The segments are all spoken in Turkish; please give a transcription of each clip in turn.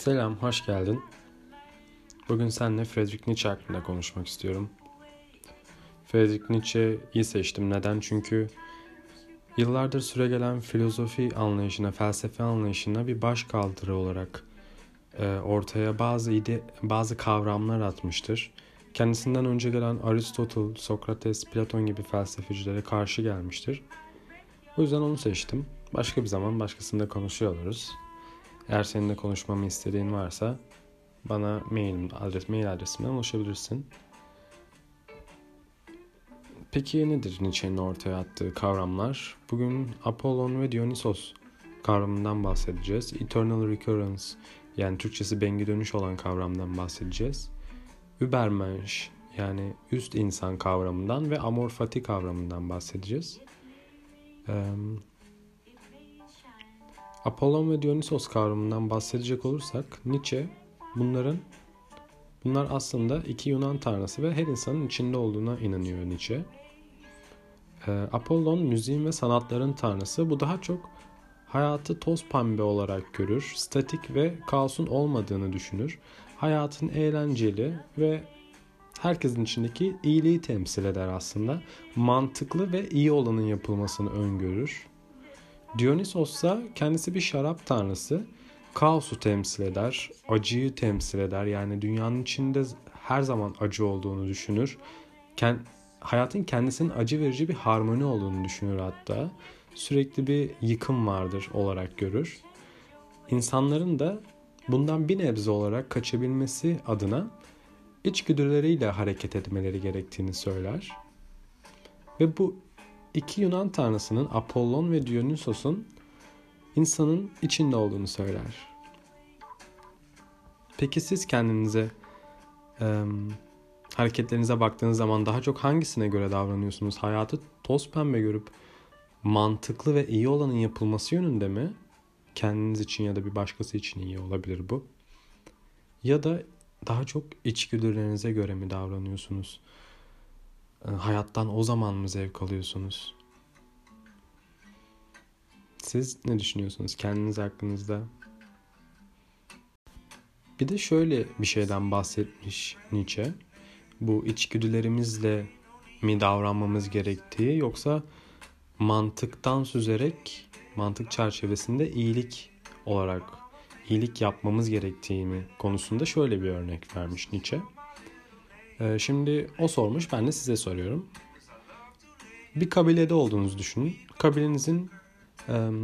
Selam, hoş geldin. Bugün seninle Friedrich Nietzsche hakkında konuşmak istiyorum. Friedrich Nietzsche'yi seçtim. Neden? Çünkü yıllardır süregelen filozofi anlayışına, felsefe anlayışına bir baş kaldırı olarak e, ortaya bazı ide, bazı kavramlar atmıştır. Kendisinden önce gelen Aristotle, Sokrates, Platon gibi felsefecilere karşı gelmiştir. O yüzden onu seçtim. Başka bir zaman başkasında konuşuyor oluruz. Eğer seninle konuşmamı istediğin varsa bana mail adres mail adresimden ulaşabilirsin. Peki nedir Nietzsche'nin ortaya attığı kavramlar? Bugün Apollon ve Dionysos kavramından bahsedeceğiz. Eternal Recurrence yani Türkçesi bengi dönüş olan kavramdan bahsedeceğiz. Übermensch yani üst insan kavramından ve amor fati kavramından bahsedeceğiz. Apollon ve Dionysos kavramından bahsedecek olursak Nietzsche bunların bunlar aslında iki Yunan tanrısı ve her insanın içinde olduğuna inanıyor Nietzsche. Ee, Apollon müziğin ve sanatların tanrısı. Bu daha çok hayatı toz pembe olarak görür. Statik ve kaosun olmadığını düşünür. Hayatın eğlenceli ve herkesin içindeki iyiliği temsil eder aslında. Mantıklı ve iyi olanın yapılmasını öngörür. Dionysos ise kendisi bir şarap tanrısı. Kaosu temsil eder, acıyı temsil eder. Yani dünyanın içinde her zaman acı olduğunu düşünür. Kend, hayatın kendisinin acı verici bir harmoni olduğunu düşünür hatta. Sürekli bir yıkım vardır olarak görür. İnsanların da bundan bir nebze olarak kaçabilmesi adına içgüdüleriyle hareket etmeleri gerektiğini söyler. Ve bu iki Yunan tanrısının Apollon ve Dionysos'un insanın içinde olduğunu söyler. Peki siz kendinize e, hareketlerinize baktığınız zaman daha çok hangisine göre davranıyorsunuz? Hayatı toz pembe görüp mantıklı ve iyi olanın yapılması yönünde mi? Kendiniz için ya da bir başkası için iyi olabilir bu. Ya da daha çok içgüdülerinize göre mi davranıyorsunuz? Ee, hayattan o zaman mı zevk alıyorsunuz? Siz ne düşünüyorsunuz kendiniz hakkınızda? Bir de şöyle bir şeyden bahsetmiş Nietzsche. Bu içgüdülerimizle mi davranmamız gerektiği yoksa mantıktan süzerek mantık çerçevesinde iyilik olarak iyilik yapmamız gerektiğini konusunda şöyle bir örnek vermiş Nietzsche. Ee, şimdi o sormuş ben de size soruyorum. Bir kabilede olduğunuzu düşünün. Kabilenizin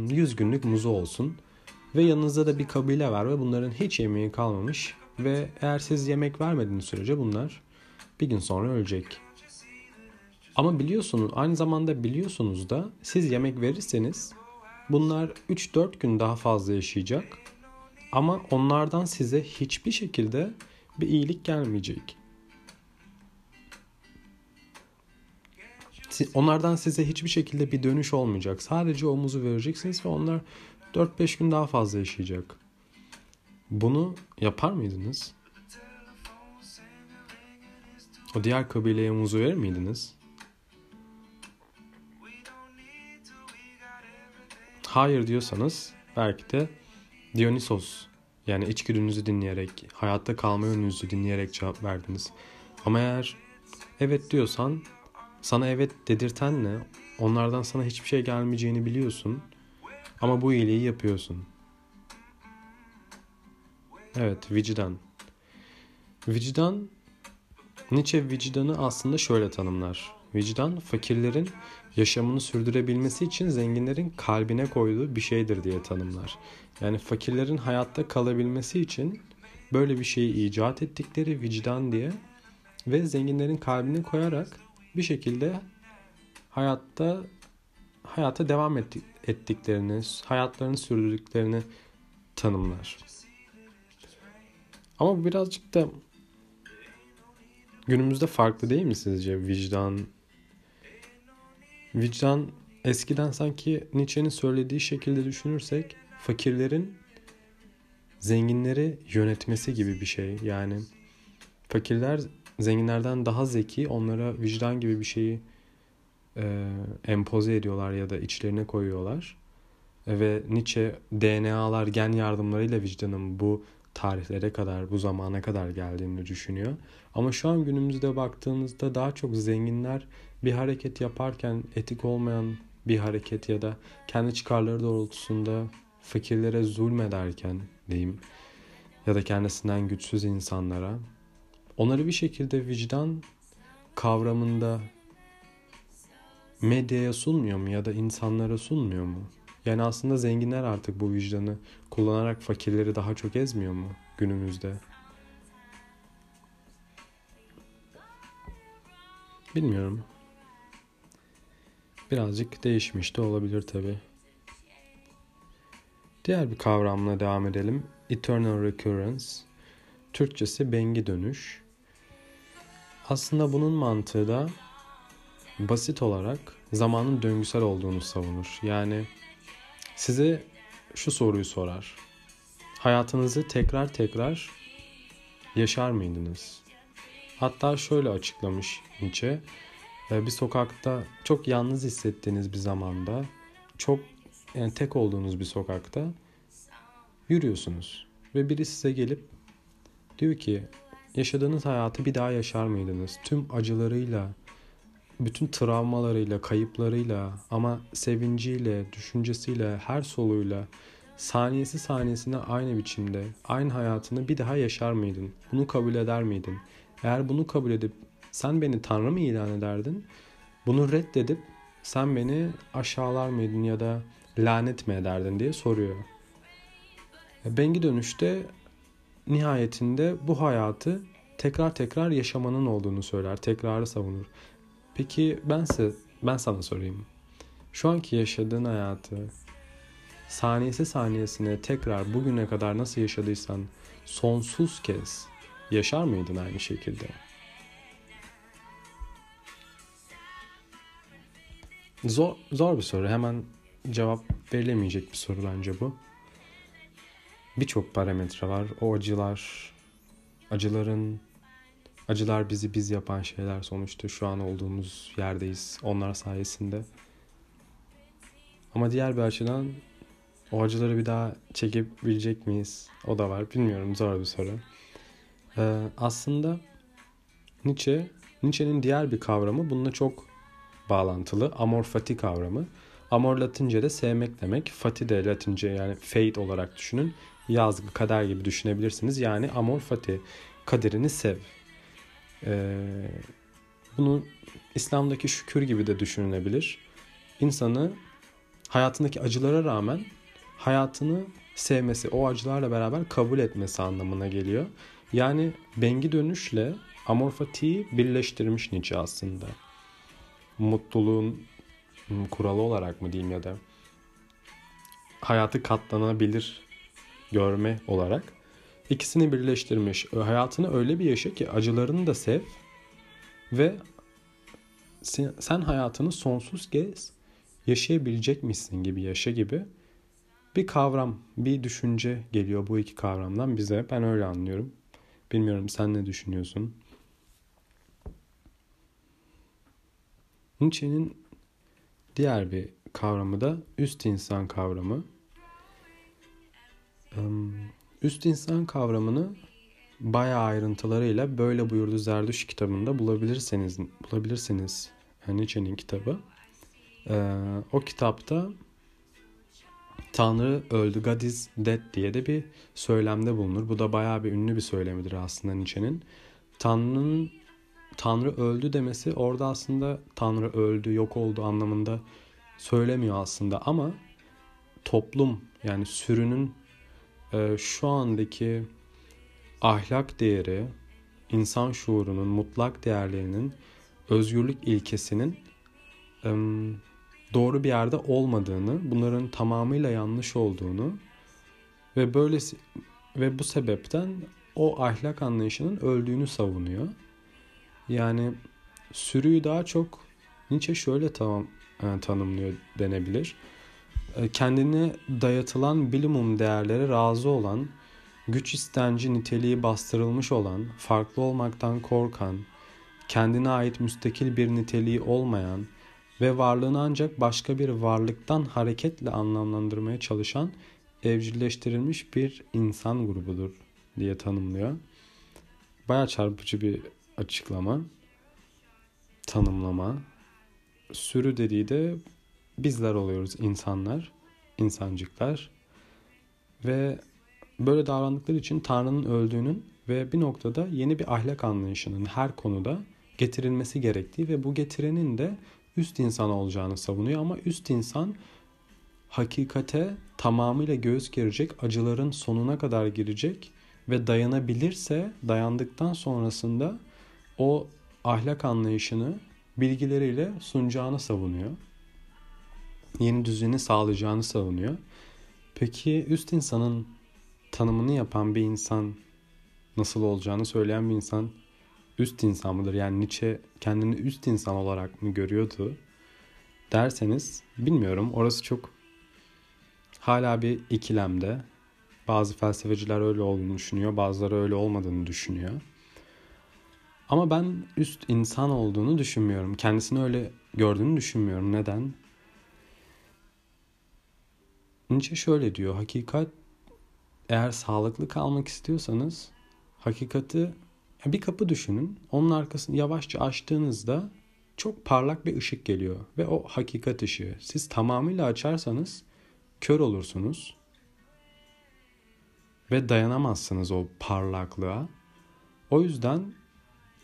100 günlük muzu olsun. Ve yanınızda da bir kabile var ve bunların hiç yemeği kalmamış. Ve eğer siz yemek vermediğiniz sürece bunlar bir gün sonra ölecek. Ama biliyorsunuz aynı zamanda biliyorsunuz da siz yemek verirseniz bunlar 3-4 gün daha fazla yaşayacak. Ama onlardan size hiçbir şekilde bir iyilik gelmeyecek. Onlardan size hiçbir şekilde bir dönüş olmayacak. Sadece omuzu vereceksiniz ve onlar 4-5 gün daha fazla yaşayacak. Bunu yapar mıydınız? O diğer kabileye muzu verir miydiniz? Hayır diyorsanız belki de Dionysos yani içgüdünüzü dinleyerek, hayatta kalma yönünüzü dinleyerek cevap verdiniz. Ama eğer evet diyorsan sana evet dedirtenle onlardan sana hiçbir şey gelmeyeceğini biliyorsun ama bu iyiliği yapıyorsun. Evet, vicdan. Vicdan, Nietzsche vicdanı aslında şöyle tanımlar. Vicdan, fakirlerin yaşamını sürdürebilmesi için zenginlerin kalbine koyduğu bir şeydir diye tanımlar. Yani fakirlerin hayatta kalabilmesi için böyle bir şeyi icat ettikleri vicdan diye ve zenginlerin kalbine koyarak bir şekilde hayatta hayata devam ettiklerini, hayatlarını sürdürdüklerini tanımlar. Ama bu birazcık da günümüzde farklı değil mi sizce vicdan? Vicdan eskiden sanki Nietzsche'nin söylediği şekilde düşünürsek fakirlerin zenginleri yönetmesi gibi bir şey. Yani fakirler zenginlerden daha zeki onlara vicdan gibi bir şeyi e, empoze ediyorlar ya da içlerine koyuyorlar. E, ve Nietzsche DNA'lar gen yardımlarıyla vicdanın bu tarihlere kadar, bu zamana kadar geldiğini düşünüyor. Ama şu an günümüzde baktığımızda daha çok zenginler bir hareket yaparken etik olmayan bir hareket ya da kendi çıkarları doğrultusunda fakirlere zulmederken diyeyim ya da kendisinden güçsüz insanlara onları bir şekilde vicdan kavramında medyaya sunmuyor mu ya da insanlara sunmuyor mu? Yani aslında zenginler artık bu vicdanı kullanarak fakirleri daha çok ezmiyor mu günümüzde? Bilmiyorum. Birazcık değişmiş de olabilir tabi. Diğer bir kavramla devam edelim. Eternal Recurrence. Türkçesi bengi dönüş. Aslında bunun mantığı da basit olarak zamanın döngüsel olduğunu savunur. Yani size şu soruyu sorar. Hayatınızı tekrar tekrar yaşar mıydınız? Hatta şöyle açıklamış Nietzsche. Ee, bir sokakta çok yalnız hissettiğiniz bir zamanda, çok yani tek olduğunuz bir sokakta yürüyorsunuz. Ve biri size gelip diyor ki yaşadığınız hayatı bir daha yaşar mıydınız? Tüm acılarıyla, bütün travmalarıyla, kayıplarıyla ama sevinciyle, düşüncesiyle, her soluyla saniyesi saniyesine aynı biçimde, aynı hayatını bir daha yaşar mıydın? Bunu kabul eder miydin? Eğer bunu kabul edip sen beni Tanrı mı ilan ederdin? Bunu reddedip sen beni aşağılar mıydın ya da lanet mi ederdin diye soruyor. Bengi dönüşte nihayetinde bu hayatı tekrar tekrar yaşamanın olduğunu söyler. Tekrarı savunur. Peki ben size, ben sana sorayım. Şu anki yaşadığın hayatı saniyesi saniyesine tekrar bugüne kadar nasıl yaşadıysan sonsuz kez yaşar mıydın aynı şekilde? Zor, zor bir soru. Hemen cevap verilemeyecek bir soru bence bu. Birçok parametre var. O acılar, acıların Acılar bizi biz yapan şeyler sonuçta şu an olduğumuz yerdeyiz onlar sayesinde. Ama diğer bir açıdan o acıları bir daha çekebilecek miyiz? O da var. Bilmiyorum zor bir soru. Ee, aslında Nietzsche, Nietzsche'nin diğer bir kavramı bununla çok bağlantılı. Amor fati kavramı. Amor Latince'de sevmek demek. Fati de Latince yani fate olarak düşünün. Yazgı, kader gibi düşünebilirsiniz. Yani amor fati. Kaderini sev. Ee, bunu İslam'daki şükür gibi de düşünülebilir. İnsanı hayatındaki acılara rağmen hayatını sevmesi, o acılarla beraber kabul etmesi anlamına geliyor. Yani bengi dönüşle amorfatiği birleştirmiş Nietzsche aslında. Mutluluğun kuralı olarak mı diyeyim ya da hayatı katlanabilir görme olarak İkisini birleştirmiş. Hayatını öyle bir yaşa ki acılarını da sev ve sen hayatını sonsuz kez yaşayabilecek misin gibi yaşa gibi bir kavram, bir düşünce geliyor bu iki kavramdan bize. Ben öyle anlıyorum. Bilmiyorum sen ne düşünüyorsun? Nietzsche'nin diğer bir kavramı da üst insan kavramı. Üst insan kavramını bayağı ayrıntılarıyla böyle buyurdu Zerdüş kitabında bulabilirseniz bulabilirsiniz Nietzsche'nin kitabı. O kitapta Tanrı öldü, God is dead diye de bir söylemde bulunur. Bu da bayağı bir ünlü bir söylemidir aslında Nietzsche'nin. Tanrı'nın Tanrı öldü demesi orada aslında Tanrı öldü, yok oldu anlamında söylemiyor aslında ama toplum yani sürünün şu andaki ahlak değeri, insan şuurunun, mutlak değerlerinin, özgürlük ilkesinin doğru bir yerde olmadığını, bunların tamamıyla yanlış olduğunu ve böylesi ve bu sebepten o ahlak anlayışının öldüğünü savunuyor. Yani sürüyü daha çok Nietzsche şöyle tamam, e, tanımlıyor denebilir. E, kendine dayatılan bilimum değerlere razı olan, güç istenci niteliği bastırılmış olan, farklı olmaktan korkan, kendine ait müstakil bir niteliği olmayan ve varlığını ancak başka bir varlıktan hareketle anlamlandırmaya çalışan evcilleştirilmiş bir insan grubudur diye tanımlıyor. Baya çarpıcı bir açıklama, tanımlama. Sürü dediği de bizler oluyoruz insanlar, insancıklar. Ve böyle davrandıkları için Tanrı'nın öldüğünün ve bir noktada yeni bir ahlak anlayışının her konuda getirilmesi gerektiği ve bu getirenin de üst insan olacağını savunuyor ama üst insan hakikate tamamıyla göğüs gerecek, acıların sonuna kadar girecek ve dayanabilirse dayandıktan sonrasında o ahlak anlayışını bilgileriyle sunacağını savunuyor. Yeni düzeni sağlayacağını savunuyor. Peki üst insanın tanımını yapan bir insan nasıl olacağını söyleyen bir insan üst insan mıdır? Yani Nietzsche kendini üst insan olarak mı görüyordu derseniz bilmiyorum. Orası çok hala bir ikilemde. Bazı felsefeciler öyle olduğunu düşünüyor, bazıları öyle olmadığını düşünüyor. Ama ben üst insan olduğunu düşünmüyorum. Kendisini öyle gördüğünü düşünmüyorum. Neden? Nietzsche şöyle diyor. Hakikat eğer sağlıklı kalmak istiyorsanız hakikati bir kapı düşünün. Onun arkasını yavaşça açtığınızda çok parlak bir ışık geliyor ve o hakikat ışığı. Siz tamamıyla açarsanız kör olursunuz ve dayanamazsınız o parlaklığa. O yüzden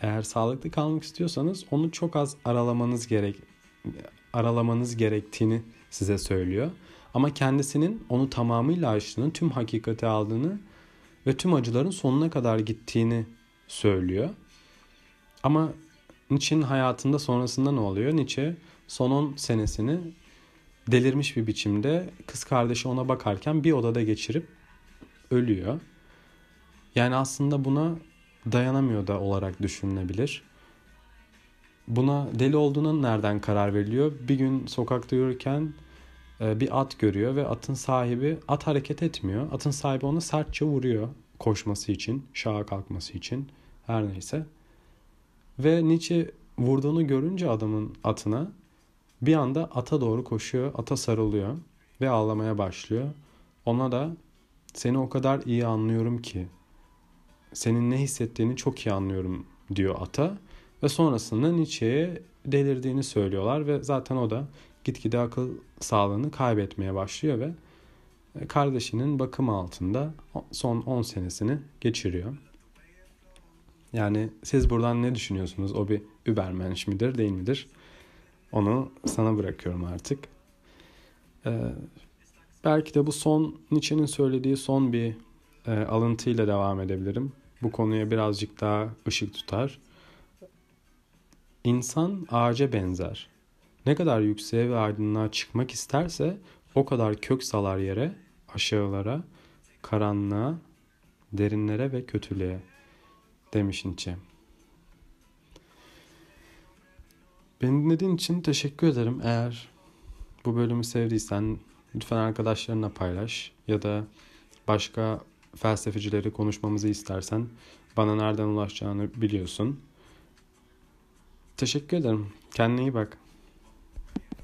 eğer sağlıklı kalmak istiyorsanız onu çok az aralamanız gerek aralamanız gerektiğini size söylüyor. Ama kendisinin onu tamamıyla açtığını, tüm hakikati aldığını ve tüm acıların sonuna kadar gittiğini söylüyor. Ama Nietzsche'nin hayatında sonrasında ne oluyor? Nietzsche son 10 senesini delirmiş bir biçimde kız kardeşi ona bakarken bir odada geçirip ölüyor. Yani aslında buna dayanamıyor da olarak düşünülebilir. Buna deli olduğuna nereden karar veriliyor? Bir gün sokakta yürürken bir at görüyor ve atın sahibi at hareket etmiyor. Atın sahibi ona sertçe vuruyor koşması için, şaha kalkması için her neyse. Ve Nietzsche vurduğunu görünce adamın atına bir anda ata doğru koşuyor, ata sarılıyor ve ağlamaya başlıyor. Ona da seni o kadar iyi anlıyorum ki senin ne hissettiğini çok iyi anlıyorum diyor ata. Ve sonrasında Nietzsche'ye delirdiğini söylüyorlar ve zaten o da gitgide akıl sağlığını kaybetmeye başlıyor ve e, kardeşinin bakım altında son 10 senesini geçiriyor. Yani siz buradan ne düşünüyorsunuz? O bir Übermensch midir değil midir? Onu sana bırakıyorum artık. Ee, belki de bu son Nietzsche'nin söylediği son bir e, alıntıyla devam edebilirim. Bu konuya birazcık daha ışık tutar. İnsan ağaca benzer. Ne kadar yükseğe ve aydınlığa çıkmak isterse o kadar kök salar yere, aşağılara, karanlığa, derinlere ve kötülüğe demiş Nietzsche. Beni dinlediğin için teşekkür ederim. Eğer bu bölümü sevdiysen lütfen arkadaşlarına paylaş ya da başka felsefecileri konuşmamızı istersen bana nereden ulaşacağını biliyorsun. Teşekkür ederim. Kendine iyi bak.